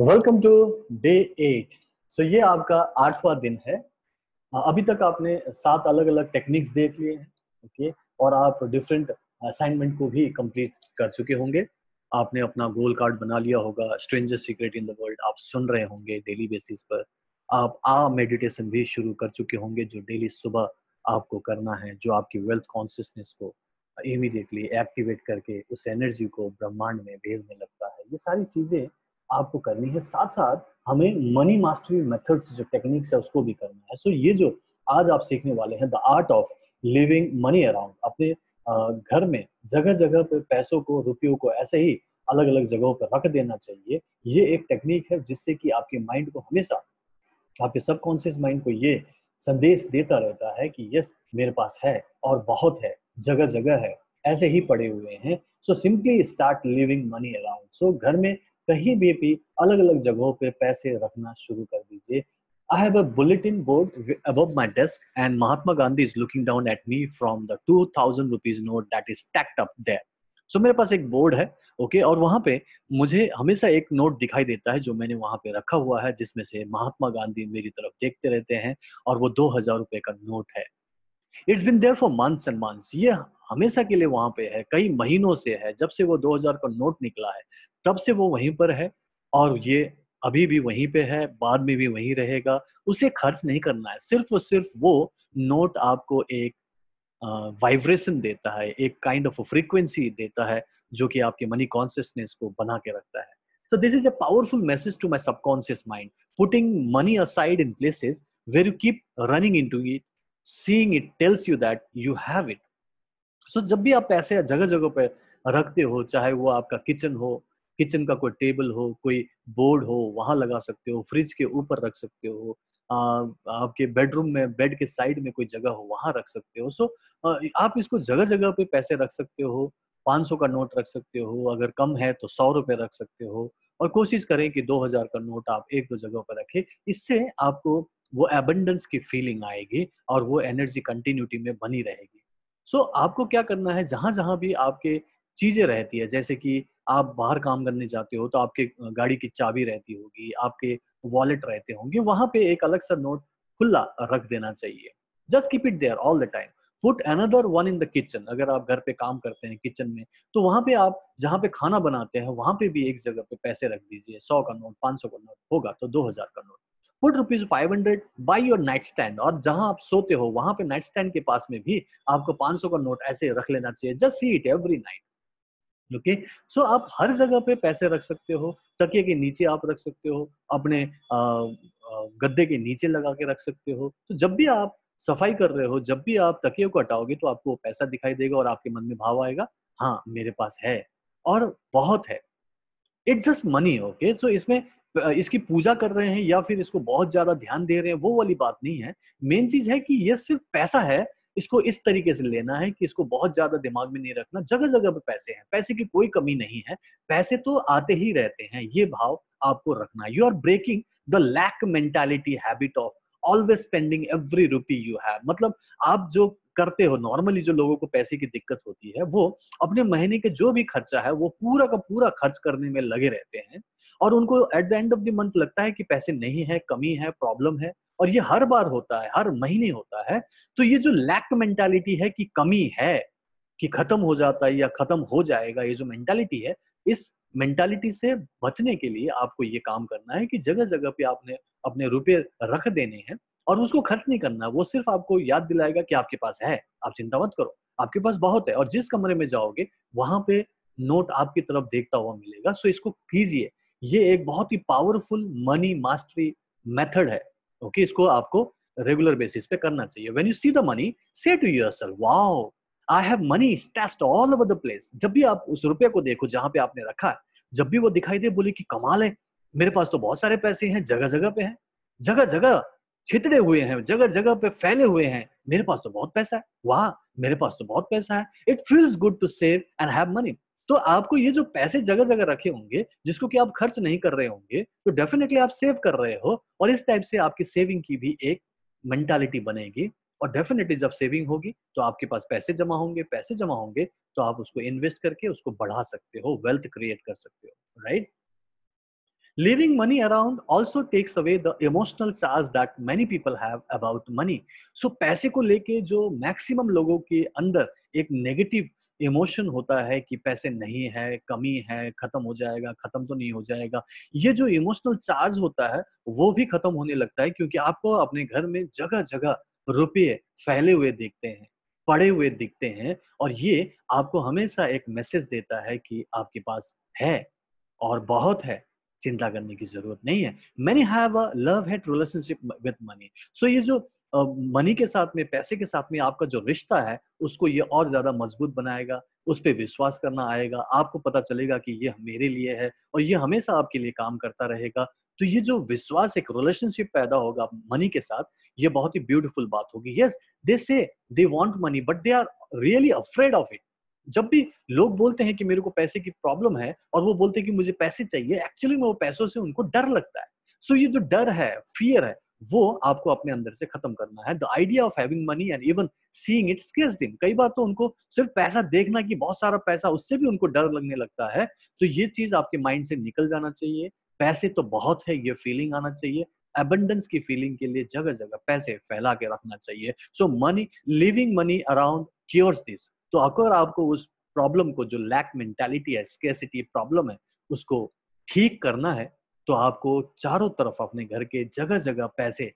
Welcome to day eight so ये आपका आठवां दिन है। अभी तक आपने सात अलग अलग टेक्निक्स देख लिए हैं ओके और आप डिफरेंट असाइनमेंट को भी कंप्लीट कर चुके होंगे। आपने अपना गोल कार्ड बना लिया होगा stranger secret in the world आप सुन रहे होंगे डेली बेसिस पर। आप आ मेडिटेशन भी शुरू कर चुके होंगे, जो डेली सुबह आपको करना है, जो आपकी वेल्थ कॉन्सियसनेस को इमीडिएटली एक्टिवेट करके उस एनर्जी को ब्रह्मांड में भेजने लगता है। ये सारी चीज़ें आपको करनी है। साथ साथ हमें मनी मास्टरी मेथड्स जो टेक्निक्स है उसको भी करना है। सो so, ये जो आज आप सीखने वाले हैं the art of leaving money around अपने घर में जगह जगह पर पैसों को रुपयों को ऐसे ही अलग अलग जगहों पर रख देना चाहिए ये एक टेक्निक है जिससे कि आपके माइंड को हमेशा आपके सबकॉन्शियस माइंड को ये संदेश देता रहता है कि यस मेरे पास है और बहुत है जगह जगह है ऐसे ही पड़े हुए हैं। So simply start leaving money around so घर में कहीं भी भी अलग अलग जगहों पे पैसे रखना शुरू कर दीजिए। I have a bulletin board above my desk, and Mahatma Gandhi is looking down at me from the 2000 rupees note that is stacked up there. So मेरे पास एक बोर्ड है ओके okay, और वहाँ पे मुझे हमेशा एक नोट दिखाई देता है जो मैंने वहाँ पे रखा हुआ है जिसमें से महात्मा गांधी मेरी तरफ़ देखते रहते हैं और वो दो हज़ार रुपए का नोट है। It's been there for months and months ये हमेशा के लिए वहाँ पे है कई महीनों से है जब से वो 2000 का नोट निकला है। तब से वो वहीं पर है और ये अभी भी वहीं पे है, बाद में भी वहीं रहेगा। उसे खर्च नहीं करना है। सिर्फ़ और सिर्फ़ वो नोट आपको एक वाइब्रेशन देता है, एक काइंड ऑफ़ फ्रीक्वेंसी देता है, जो कि आपके मनी कॉन्सियसनेस को बना के रखता है। So this is is powerful message to my my mind putting money aside in in where you keep running into it seeing it tells you that you have it so जब भी आप पैसे जगह जगह पे रखते हो, चाहे वो आपका किचन हो किचन का कोई टेबल हो कोई बोर्ड हो वहाँ लगा सकते हो फ्रिज के ऊपर रख सकते हो आ, आपके बेडरूम में बेड के साइड में कोई जगह हो वहाँ रख सकते हो। सो आप इसको जगह जगह पे पैसे रख सकते हो 500 का नोट रख सकते हो अगर कम है तो सौ रुपए रख सकते हो और कोशिश करें कि 2000 का नोट आप एक दो जगह पर रखें इससे आपको वो एबंडेंस की फीलिंग आएगी और वो एनर्जी कंटिन्यूटी में बनी रहेगी। सो so, आपको क्या करना है जहाँ जहाँ भी आपके चीज़ें रहती है जैसे कि आप बाहर काम करने जाते हो तो आपके गाड़ी की चाबी रहती होगी, आपके वॉलेट रहते होंगे, वहाँ पे एक अलग सा नोट खुला रख देना चाहिए। Just keep it there all the time put another one in the kitchen अगर आप घर पे काम करते हैं किचन में तो वहाँ पे आप जहाँ पे खाना बनाते हैं, वहाँ पे भी एक जगह पे पैसे रख दीजिए। सौ का नोट पाँच सौ का नोट होगा तो दो हज़ार का note put rupees five hundred by your night stand और जहाँ आप सोते हो, वहाँ पे नाइट स्टैंड के पास में भी आपको पाँच सौ का नोट ऐसे रख लेना चाहिए। Just see it every night okay so आप हर जगह पे पैसे रख सकते हो, तकिए के नीचे आप रख सकते हो, अपने गद्दे के नीचे लगा के रख सकते हो। तो जब भी आप सफ़ाई कर रहे हो, जब भी आप तकिए को हटाओगे तो आपको पैसा दिखाई देगा और आपके मन में भाव आएगा हाँ मेरे पास है और बहुत है। It's just money okay so इसमें इसकी पूजा कर रहे हैं या फिर इसको बहुत ज़्यादा ध्यान दे रहे हैं, वो वाली बात नहीं है। मेन चीज़ है कि ये सिर्फ़ पैसा है इसको इस तरीके से लेना है कि इसको बहुत ज़्यादा दिमाग में नहीं रखना जगह जगह पे पैसे हैं, पैसे की कोई कमी नहीं है, पैसे तो आते ही रहते हैं, ये भाव आपको रखना you are breaking the lack mentality habit of always spending every rupee you have मतलब आप जो करते हो नॉर्मली जो लोगों को पैसे की दिक्कत होती है, वो अपने महीने के जो भी खर्चा है, वो पूरा का पूरा खर्च करने में लगे रहते हैं और उनको at the end of the month लगता है कि पैसे नहीं है, कमी है प्रॉब्लम है और ये हर बार होता है, हर महीने होता है तो ये जो लैक मेंटालिटी है कि कमी है, कि खत्म हो जाता है या खत्म हो जाएगा, ये जो मेंटालिटी है, इस मेंटालिटी से बचने के लिए आपको ये काम करना है कि जगह जगह पे आपने अपने रुपए रख देने हैं और उसको खर्च नहीं करना, वो सिर्फ़ आपको याद दिलाएगा कि आपके पास है, आप चिंता मत करो, आपके पास बहुत है और जिस कमरे में जाओगे, वहाँ पे नोट आपकी तरफ़ देखता हुआ मिलेगा सो इसको कीजिए। ये एक बहुत ही पावरफुल मनी मास्टरी मेथड है। ओके इसको आपको रेगुलर बेसिस पे करना चाहिए। When you see the money say to yourself wow I have money stashed all over the place जब भी आप उस रुपये को देखो जहाँ पे आपने रखा है, जब भी वो दिखाई दे, बोले कि कमाल है, मेरे पास तो बहुत सारे पैसे हैं जगह जगह पे हैं जगह जगह छितड़े हुए हैं जगह जगह पे फैले हुए हैं, मेरे पास तो बहुत पैसा है। वाह, मेरे पास तो बहुत पैसा है। It feels good to save and have money तो आपको ये जो पैसे जगह जगह रखे होंगे, जिसको कि आप खर्च नहीं कर रहे होंगे तो डेफिनेटली आप सेव कर रहे हो और इस टाइप से आपकी सेविंग की भी एक मेंटालिटी बनेगी और डेफिनेटली जब सेविंग होगी तो आपके पास पैसे जमा होंगे, पैसे जमा होंगे तो आप उसको इन्वेस्ट करके उसको बढ़ा सकते हो वेल्थ क्रिएट कर सकते हो right Leaving money around also takes away the emotional charge that many people have about money. So, पैसे को लेके जो मैक्सिमम लोगों के अंदर एक नेगेटिव इमोशन होता है कि पैसे नहीं है, कमी है, खत्म हो जाएगा, खत्म तो नहीं हो जाएगा। ये जो इमोशनल चार्ज होता है, वो भी खत्म होने लगता है क्योंकि आपको अपने घर में जगह जगह रुपये फैले हुए दिखते हैं, पड़े हुए दिखते हैं और ये आपको हमेशा एक मैसेज देता है कि आपके पास है और बहुत है, चिंता करने की ज़रूरत नहीं है। Many have a love hate relationship with money so ये जो मनी के साथ में, पैसे के साथ में आपका जो रिश्ता है, उसको ये और ज़्यादा मज़बूत बनाएगा, उस पर विश्वास करना आएगा, आपको पता चलेगा कि ये मेरे लिए है और ये हमेशा आपके लिए काम करता रहेगा। तो ये जो विश्वास, एक रिलेशनशिप पैदा होगा मनी के साथ, ये बहुत ही ब्यूटीफुल बात होगी। Yes they say they want money but they are really afraid of it जब भी लोग बोलते हैं कि मेरे को पैसे की प्रॉब्लम है और वो बोलते हैं कि मुझे पैसे चाहिए एक्चुअली में वो पैसों से उनको डर लगता है। सो so ये जो डर है फियर है वो आपको अपने अंदर से खत्म करना है। The idea of having money and even seeing it scares them कई बार तो उनको सिर्फ़ पैसा देखना कि बहुत सारा पैसा, उससे भी उनको डर लगने लगता है। तो ये चीज़ आपके माइंड से निकल जाना चाहिए। पैसे तो बहुत है, ये फीलिंग आना चाहिए। एबंडेंस की फीलिंग के लिए जगह जगह पैसे फैला के रखना चाहिए। So money living money around cures this तो अगर आपको उस प्रॉब्लम को, जो लैक मेंटेलिटी है स्केसिटी प्रॉब्लम है, उसको ठीक करना है तो आपको चारों तरफ़ अपने घर के जगह जगह पैसे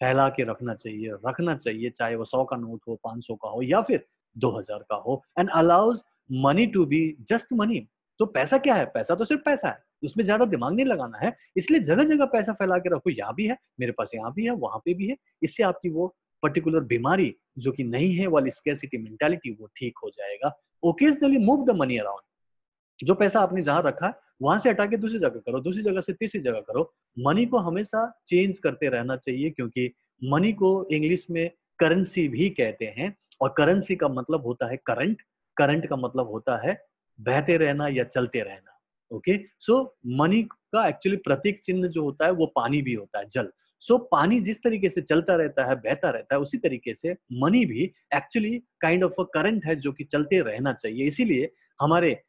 फैला के रखना चाहिए रखना चाहिए, चाहे वो सौ का नोट हो, पाँच सौ का हो या फिर दो हज़ार का हो। And allows money to be just money तो पैसा क्या है? पैसा तो सिर्फ़ पैसा है। उसमें ज़्यादा दिमाग नहीं लगाना है। इसलिए जगह जगह पैसा फैला के रखो। यहाँ भी है, मेरे पास यहाँ भी है, वहाँ पे भी है। इससे आपकी वो पर्टिकुलर बीमारी जो कि नहीं है, वाली स्केसिटी मेंटालिटी वो ठीक हो जाएगा। Occasionally move the money around जो पैसा आपने जहाँ रखा है वहाँ से हटा के दूसरी जगह करो दूसरी जगह से तीसरी जगह करो। मनी को हमेशा चेंज करते रहना चाहिए क्योंकि मनी को इंग्लिश में करेंसी भी कहते हैं और करेंसी का मतलब होता है करंट करंट का मतलब होता है बहते रहना या चलते रहना ओके सो मनी का एक्चुअली प्रतीक चिन्ह जो होता है वो पानी भी होता है जल। सो so, पानी जिस तरीके से चलता रहता है बहता रहता है उसी तरीके से मनी भी actually kind of a current है जो कि चलते रहना चाहिए। इसीलिए हमारे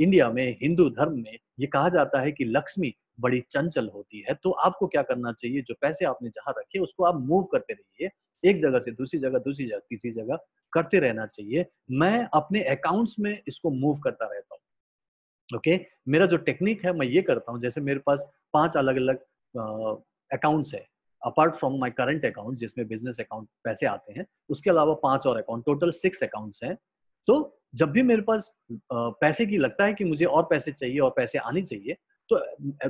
इंडिया में, हिंदू धर्म में ये कहा जाता है कि लक्ष्मी बड़ी चंचल होती है। तो आपको क्या करना चाहिए? जो पैसे आपने जहाँ रखे, उसको आप मूव करते रहिए। एक जगह से दूसरी जगह दूसरी जगह, तीसरी जगह करते रहना चाहिए। मैं अपने अकाउंट्स में इसको मूव करता रहता हूँ। ओके? मेरा जो टेक्निक है, मैं ये करता हूँ। जैसे मेरे पास पाँच अलग अलग अकाउंट्स है। Apart from my current account जिसमें बिज़नेस अकाउंट पैसे आते हैं, उसके अलावा पाँच और अकाउंट टोटल सिक्स अकाउंट्स हैं। तो जब भी मेरे पास पैसे की लगता है कि मुझे और पैसे चाहिए और पैसे आने चाहिए तो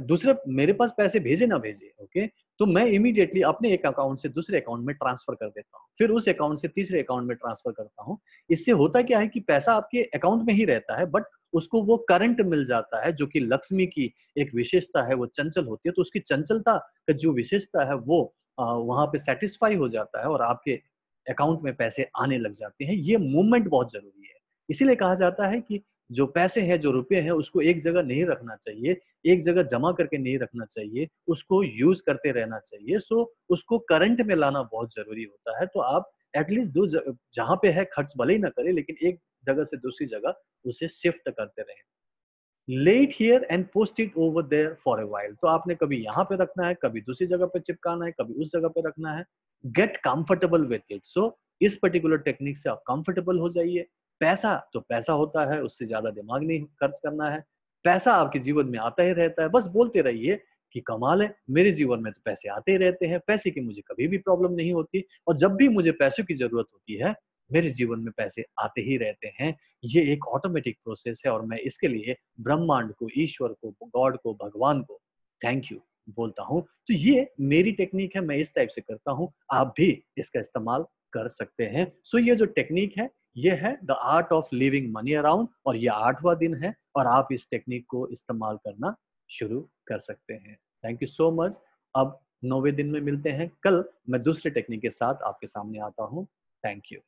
दूसरे मेरे पास पैसे भेजे ना भेजे, ओके तो मैं इमीडिएटली अपने एक अकाउंट से दूसरे अकाउंट में ट्रांसफ़र कर देता हूँ। फिर उस अकाउंट से तीसरे अकाउंट में ट्रांसफ़र करता हूँ। इससे होता क्या है कि पैसा आपके अकाउंट में ही रहता है बट उसको वो करंट मिल जाता है, जो कि लक्ष्मी की एक विशेषता है, वो चंचल होती है तो उसकी चंचलता का जो विशेषता है, वो वहाँ पे सेटिस्फाई हो जाता है और आपके अकाउंट में पैसे आने लग जाते हैं। ये मूवमेंट बहुत ज़रूरी इसीलिए कहा जाता है कि जो पैसे हैं, जो रुपये हैं, उसको एक जगह नहीं रखना चाहिए, एक जगह जमा करके नहीं रखना चाहिए, उसको यूज़ करते रहना चाहिए। सो उसको करंट में लाना बहुत ज़रूरी होता है। तो आप एटलीस्ट जो जहाँ पे है, खर्च भले ही ना करें, लेकिन एक जगह से दूसरी जगह उसे शिफ्ट करते रहे। Let here and post it over there for a while तो आपने कभी यहाँ पे रखना है, कभी दूसरी जगह पे चिपकाना है, कभी उस जगह पे रखना है। Get comfortable with it so इस पर्टिकुलर टेक्निक से आप कंफर्टेबल हो जाइए। पैसा तो पैसा होता है, उससे ज़्यादा दिमाग नहीं खर्च करना है। पैसा आपके जीवन में आता ही रहता है। बस बोलते रहिए कि कमाल है, मेरे जीवन में तो पैसे आते ही रहते हैं, पैसे की मुझे कभी भी प्रॉब्लम नहीं होती और जब भी मुझे पैसों की ज़रूरत होती है, मेरे जीवन में पैसे आते ही रहते हैं। ये एक ऑटोमेटिक प्रोसेस है और मैं इसके लिए ब्रह्मांड को, ईश्वर को, गॉड को, भगवान को थैंक यू बोलता हूँ। तो ये मेरी टेक्निक है, मैं इस टाइप से करता हूँ। आप भी इसका इस्तेमाल कर सकते हैं। सो ये जो टेक्निक है ये है the art of leaving money around और ये आठवां दिन है और आप इस टेक्निक को इस्तेमाल करना शुरू कर सकते हैं। थैंक यू सो मच अब नौवे दिन में मिलते हैं। कल मैं दूसरे टेक्निक के साथ आपके सामने आता हूँ। Thank you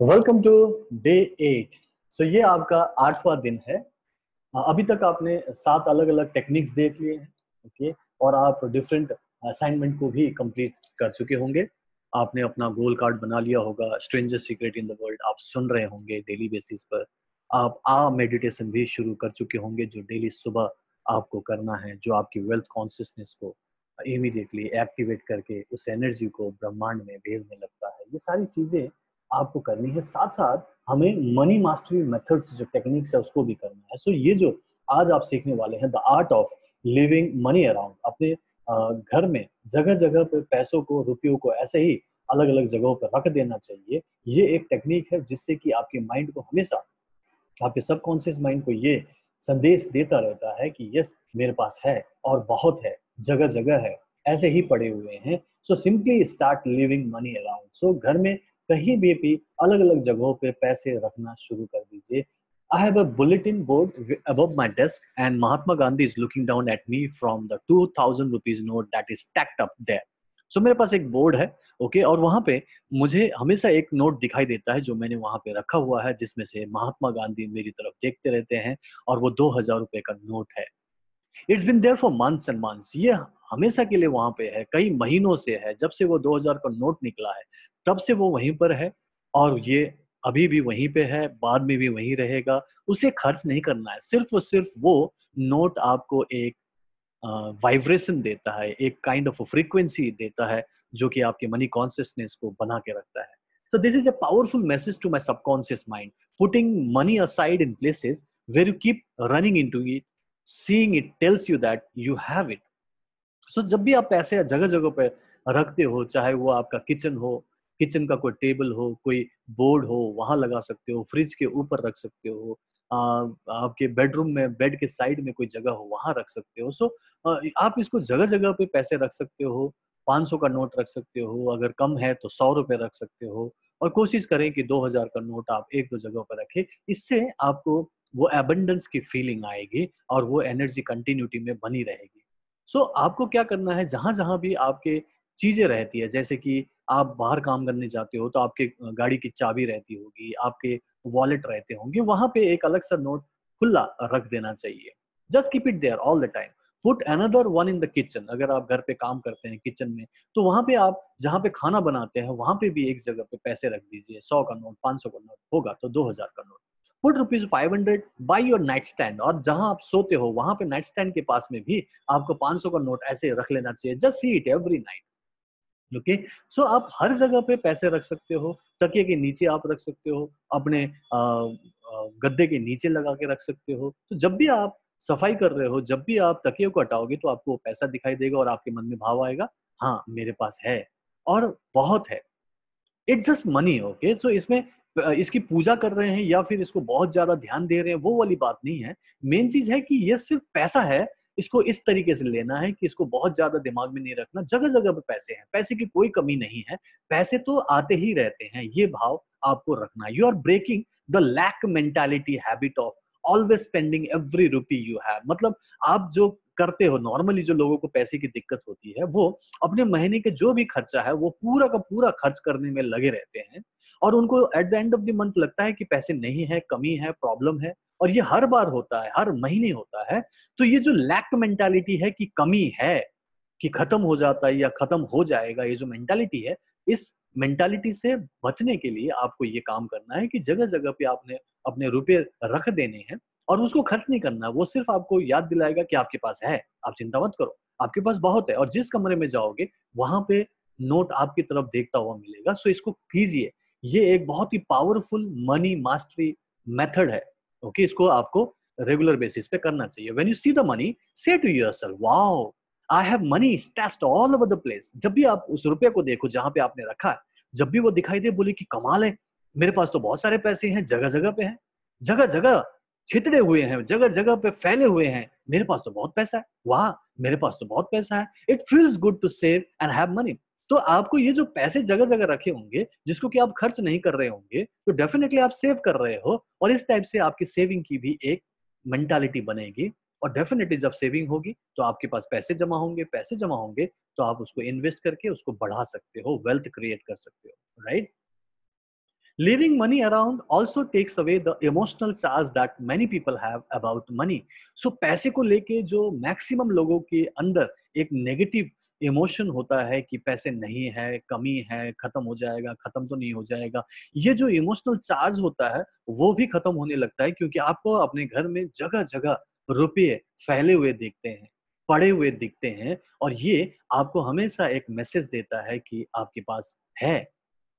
welcome to day eight so ये आपका आठवां दिन है। अभी तक आपने सात अलग अलग टेक्निक्स देख लिए हैं। ओके? और आप डिफरेंट असाइनमेंट को भी कंप्लीट कर चुके होंगे। आपने अपना गोल कार्ड बना लिया होगा stranger secret in the world आप सुन रहे होंगे डेली बेसिस पर। आप आ मेडिटेशन भी शुरू कर चुके होंगे, जो डेली सुबह आपको करना है, जो आपकी वेल्थ कॉन्सियसनेस को इमीडिएटली एक्टिवेट करके उस एनर्जी को ब्रह्मांड में भेजने लगता है। ये सारी चीज़ें आपको करनी है। साथ साथ हमें मनी मास्टरी मेथड्स जो टेक्निक्स है, उसको भी करना है। सो so ये जो आज आप सीखने वाले हैं the art of leaving money around अपने घर में जगह जगह पर पैसों को, रुपयों को ऐसे ही अलग अलग जगहों पर रख देना चाहिए। ये एक टेक्निक है जिससे कि आपके माइंड को हमेशा, आपके सबकॉन्शियस माइंड को ये संदेश देता रहता है कि, यस, मेरे पास है और बहुत है जगह जगह है, ऐसे ही पड़े हुए हैं। So simply start leaving money around so घर में कहीं भी भी अलग अलग जगहों पे पैसे रखना शुरू कर दीजिए। I have a bulletin board above my desk, and Mahatma Gandhi is looking down at me from the 2000 rupees note that is stacked up there. So मेरे पास एक बोर्ड है ओके okay, और वहाँ पे मुझे हमेशा एक नोट दिखाई देता है जो मैंने वहाँ पे रखा हुआ है जिसमें से महात्मा गांधी मेरी तरफ़ देखते रहते हैं और वो दो हज़ार रुपए का नोट है। It's been there for months and months ये हमेशा के लिए वहाँ पे है कई महीनों से है। जब से वो 2000 का नोट निकला है तब से वो वहीं पर है और ये अभी भी वहीं पे है, बाद में भी वहीं रहेगा। उसे खर्च नहीं करना है। सिर्फ़ और सिर्फ़ वो नोट आपको एक वाइब्रेशन देता है, एक काइंड ऑफ़ फ्रीक्वेंसी देता है, जो कि आपके मनी कॉन्सियसनेस को बना के रखता है। So this is a powerful message to my subconscious mind putting money aside in places where you keep running into it seeing it tells you that you have it so जब भी आप पैसे जगह जगह पर रखते हो, चाहे वो आपका किचन हो किचन का कोई टेबल हो कोई बोर्ड हो वहाँ लगा सकते हो फ्रिज के ऊपर रख सकते हो आ, आपके बेडरूम में बेड के साइड में कोई जगह हो वहाँ रख सकते हो। सो आप इसको जगह जगह पे पैसे रख सकते हो 500 का नोट रख सकते हो अगर कम है तो सौ रुपए रख सकते हो और कोशिश करें कि 2000 का नोट आप एक दो जगह पर रखें इससे आपको वो एबंडेंस की फीलिंग आएगी और वो एनर्जी कंटिन्यूटी में बनी रहेगी। सो so, आपको क्या करना है जहाँ जहाँ भी आपके चीज़ें रहती है जैसे कि आप बाहर काम करने जाते हो तो आपके गाड़ी की चाबी रहती होगी, आपके वॉलेट रहते होंगे, वहाँ पे एक अलग सा नोट खुला रख देना चाहिए। Just keep it there all the time put another one in the kitchen अगर आप घर पे काम करते हैं किचन में तो वहाँ पे आप जहाँ पे खाना बनाते हैं, वहाँ पे भी एक जगह पे पैसे रख दीजिए। सौ का नोट पाँच सौ का नोट होगा तो दो हज़ार का note put rupees five hundred by your night stand और जहाँ आप सोते हो, वहाँ पे नाइट स्टैंड के पास में भी आपको पाँच सौ का नोट ऐसे रख लेना चाहिए। Just see it every night okay so आप हर जगह पे पैसे रख सकते हो, तकिए के नीचे आप रख सकते हो, अपने गद्दे के नीचे लगा के रख सकते हो। तो जब भी आप सफ़ाई कर रहे हो, जब भी आप तकिए को हटाओगे तो आपको पैसा दिखाई देगा और आपके मन में भाव आएगा हाँ मेरे पास है और बहुत है। It's just money okay so इसमें इसकी पूजा कर रहे हैं या फिर इसको बहुत ज़्यादा ध्यान दे रहे हैं, वो वाली बात नहीं है। मेन चीज़ है कि ये सिर्फ़ पैसा है इसको इस तरीके से लेना है कि इसको बहुत ज़्यादा दिमाग में नहीं रखना। जगह जगह पे पैसे हैं, पैसे की कोई कमी नहीं है। पैसे तो आते ही रहते हैं, ये भाव आपको रखना। You are breaking the lack mentality habit of always spending every rupee you have मतलब आप जो करते हो नॉर्मली जो लोगों को पैसे की दिक्कत होती है, वो अपने महीने के जो भी खर्चा है, वो पूरा का पूरा खर्च करने में लगे रहते हैं। और उनको at the end of the month लगता है कि पैसे नहीं है, कमी है प्रॉब्लम है। और ये हर बार होता है, हर महीने होता है तो ये जो लैक मेंटालिटी है कि कमी है, कि खत्म हो जाता है या खत्म हो जाएगा, ये जो मेंटालिटी है, इस मेंटालिटी से बचने के लिए आपको ये काम करना है कि जगह जगह पे आपने अपने रुपए रख देने हैं और उसको खर्च नहीं करना, वो सिर्फ़ आपको याद दिलाएगा कि आपके पास है, आप चिंता मत करो, आपके पास बहुत है और जिस कमरे में जाओगे, वहाँ पे नोट आपकी तरफ़ देखता हुआ मिलेगा सो इसको कीजिए। ये एक बहुत ही पावरफुल मनी मास्टरी मेथड है। ओके इसको आपको रेगुलर बेसिस पे करना चाहिए। When you see the money say to yourself wow I have money stashed all over the place जब भी आप उस रुपये को देखो जहाँ पे आपने रखा है, जब भी वो दिखाई दे, बोले कि कमाल है, मेरे पास तो बहुत सारे पैसे हैं जगह जगह पे हैं जगह जगह छितड़े हुए हैं जगह जगह पे फैले हुए हैं, मेरे पास तो बहुत पैसा है। वाह, मेरे पास तो बहुत पैसा है। It feels good to save and have money तो आपको ये जो पैसे जगह जगह रखे होंगे, जिसको कि आप खर्च नहीं कर रहे होंगे तो डेफिनेटली आप सेव कर रहे हो और इस टाइप से आपकी सेविंग की भी एक मेंटालिटी बनेगी और डेफिनेटली जब सेविंग होगी तो आपके पास पैसे जमा होंगे, पैसे जमा होंगे तो आप उसको इन्वेस्ट करके उसको बढ़ा सकते हो वेल्थ क्रिएट कर सकते हो right Leaving money around also takes away the emotional charge that many people have about money. So, पैसे को लेके जो मैक्सिमम लोगों के अंदर एक नेगेटिव इमोशन होता है कि पैसे नहीं है कमी है खत्म हो जाएगा खत्म तो नहीं हो जाएगा। ये जो इमोशनल चार्ज होता है वो भी खत्म होने लगता है क्योंकि आपको अपने घर में जगह जगह रुपये फैले हुए दिखते हैं पड़े हुए दिखते हैं और ये आपको हमेशा एक मैसेज देता है कि आपके पास है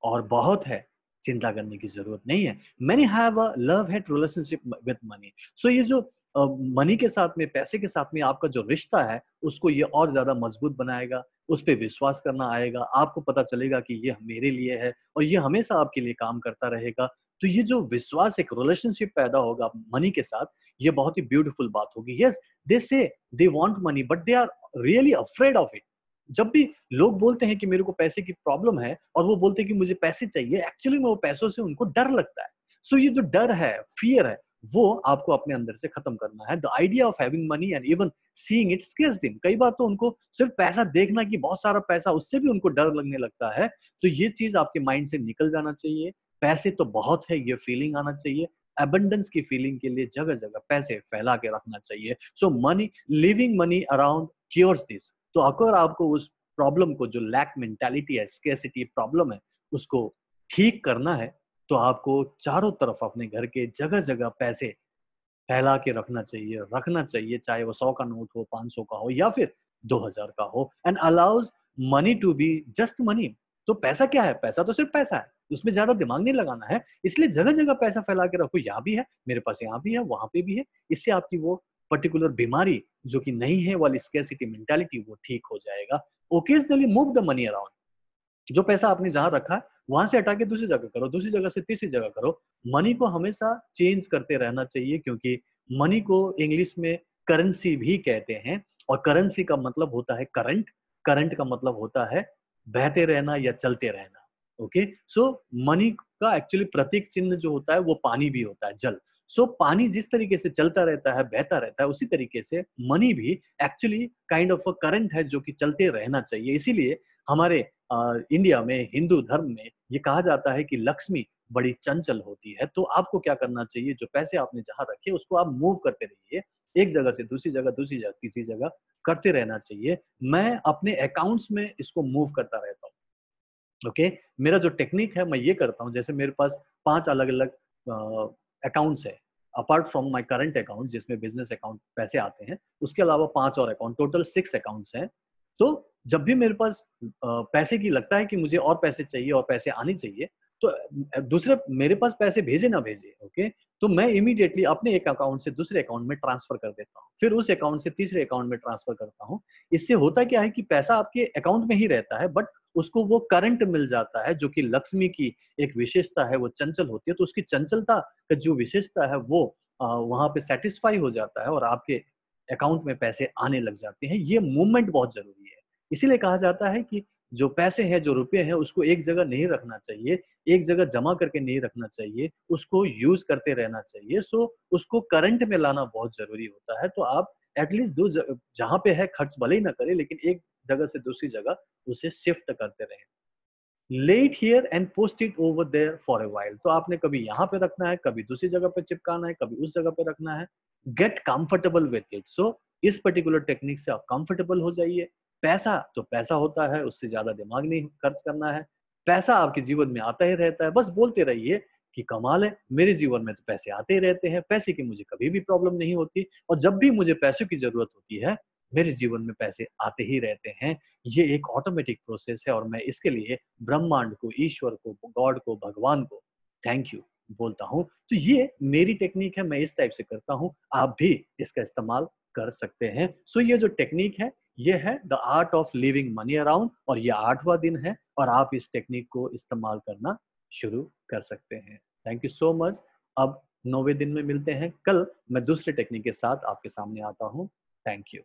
और बहुत है चिंता करने की ज़रूरत नहीं है। Many have a love hate relationship with money so ये जो मनी uh, के साथ में पैसे के साथ में आपका जो रिश्ता है उसको ये और ज़्यादा मज़बूत बनाएगा, उस पर विश्वास करना आएगा, आपको पता चलेगा कि ये मेरे लिए है और ये हमेशा आपके लिए काम करता रहेगा। तो ये जो विश्वास, एक रिलेशनशिप पैदा होगा मनी के साथ, ये बहुत ही ब्यूटीफुल बात होगी। Yes they say they want money but they are really afraid of it जब भी लोग बोलते हैं कि मेरे को पैसे की प्रॉब्लम है और वो बोलते हैं कि मुझे पैसे चाहिए एक्चुअली में वो पैसों से उनको डर लगता है। सो so ये जो डर है फियर है वो आपको अपने अंदर से खत्म करना है। The idea of having money and even seeing it scares them कई बार तो उनको सिर्फ़ पैसा देखना कि बहुत सारा पैसा, उससे भी उनको डर लगने लगता है। तो ये चीज़ आपके माइंड से निकल जाना चाहिए। पैसे तो बहुत है, ये फीलिंग आना चाहिए। एबंडेंस की फीलिंग के लिए जगह जगह पैसे फैला के रखना चाहिए। So money living money around cures this तो अगर आपको उस प्रॉब्लम को, जो लैक मेंटेलिटी है स्केसिटी प्रॉब्लम है, उसको ठीक करना है तो आपको चारों तरफ़ अपने घर के जगह जगह पैसे फैला के रखना चाहिए रखना चाहिए, चाहे वो सौ का नोट हो, पाँच सौ का हो या फिर दो हज़ार का हो। And allows money to be just money तो पैसा क्या है? पैसा तो सिर्फ़ पैसा है। उसमें ज़्यादा दिमाग नहीं लगाना है। इसलिए जगह जगह पैसा फैला के रखो। यहाँ भी है, मेरे पास यहाँ भी है, वहाँ पे भी है। इससे आपकी वो पर्टिकुलर बीमारी जो कि नहीं है, वाली स्केसिटी मेंटालिटी वो ठीक हो जाएगा। Occasionally move the money around जो पैसा आपने जहाँ रखा है वहाँ से हटा के दूसरी जगह करो दूसरी जगह से तीसरी जगह करो। मनी को हमेशा चेंज करते रहना चाहिए क्योंकि मनी को इंग्लिश में करेंसी भी कहते हैं और करेंसी का मतलब होता है करंट करंट का मतलब होता है बहते रहना या चलते रहना ओके सो मनी का एक्चुअली प्रतीक चिन्ह जो होता है वो पानी भी होता है जल। सो so, पानी जिस तरीके से चलता रहता है बहता रहता है उसी तरीके से मनी भी actually kind of a current है जो कि चलते रहना चाहिए। इसीलिए हमारे इंडिया में, हिंदू धर्म में ये कहा जाता है कि लक्ष्मी बड़ी चंचल होती है। तो आपको क्या करना चाहिए? जो पैसे आपने जहाँ रखे, उसको आप मूव करते रहिए। एक जगह से दूसरी जगह दूसरी जगह, तीसरी जगह करते रहना चाहिए। मैं अपने अकाउंट्स में इसको मूव करता रहता हूँ। ओके? मेरा जो टेक्निक है, मैं ये करता हूँ। जैसे मेरे पास पाँच अलग अलग अकाउंट्स है। Apart from my current account जिसमें बिज़नेस अकाउंट पैसे आते हैं, उसके अलावा पाँच और अकाउंट टोटल सिक्स अकाउंट्स हैं। तो जब भी मेरे पास पैसे की लगता है कि मुझे और पैसे चाहिए और पैसे आने चाहिए तो दूसरे मेरे पास पैसे भेजे ना भेजे, ओके तो मैं इमीडिएटली अपने एक अकाउंट से दूसरे अकाउंट में ट्रांसफ़र कर देता हूँ। फिर उस अकाउंट से तीसरे अकाउंट में ट्रांसफ़र करता हूँ। इससे होता क्या है कि पैसा आपके अकाउंट में ही रहता है बट उसको वो करंट मिल जाता है, जो कि लक्ष्मी की एक विशेषता है, वो चंचल होती है तो उसकी चंचलता का जो विशेषता है, वो वहाँ पे सेटिस्फाई हो जाता है और आपके अकाउंट में पैसे आने लग जाते हैं। ये मूवमेंट बहुत ज़रूरी इसीलिए कहा जाता है कि जो पैसे हैं, जो रुपये हैं, उसको एक जगह नहीं रखना चाहिए, एक जगह जमा करके नहीं रखना चाहिए, उसको यूज़ करते रहना चाहिए। सो उसको करंट में लाना बहुत ज़रूरी होता है। तो आप एटलीस्ट जो जहाँ पे है, खर्च भले ही ना करें, लेकिन एक जगह से दूसरी जगह उसे शिफ्ट करते रहे। Let here and post it over there for a while तो आपने कभी यहाँ पे रखना है, कभी दूसरी जगह पे चिपकाना है, कभी उस जगह पे रखना है। Get comfortable with it so इस पर्टिकुलर टेक्निक से आप कंफर्टेबल हो जाइए। पैसा तो पैसा होता है, उससे ज़्यादा दिमाग नहीं खर्च करना है। पैसा आपके जीवन में आता ही रहता है। बस बोलते रहिए कि कमाल है, मेरे जीवन में तो पैसे आते ही रहते हैं, पैसे की मुझे कभी भी प्रॉब्लम नहीं होती और जब भी मुझे पैसों की ज़रूरत होती है, मेरे जीवन में पैसे आते ही रहते हैं। ये एक ऑटोमेटिक प्रोसेस है और मैं इसके लिए ब्रह्मांड को, ईश्वर को, गॉड को, भगवान को थैंक यू बोलता हूँ। तो ये मेरी टेक्निक है, मैं इस टाइप से करता हूँ। आप भी इसका इस्तेमाल कर सकते हैं। सो ये जो टेक्निक है ये है the art of leaving money around और ये आठवां दिन है और आप इस टेक्निक को इस्तेमाल करना शुरू कर सकते हैं। थैंक यू सो मच अब नौवे दिन में मिलते हैं। कल मैं दूसरे टेक्निक के साथ आपके सामने आता हूँ। Thank you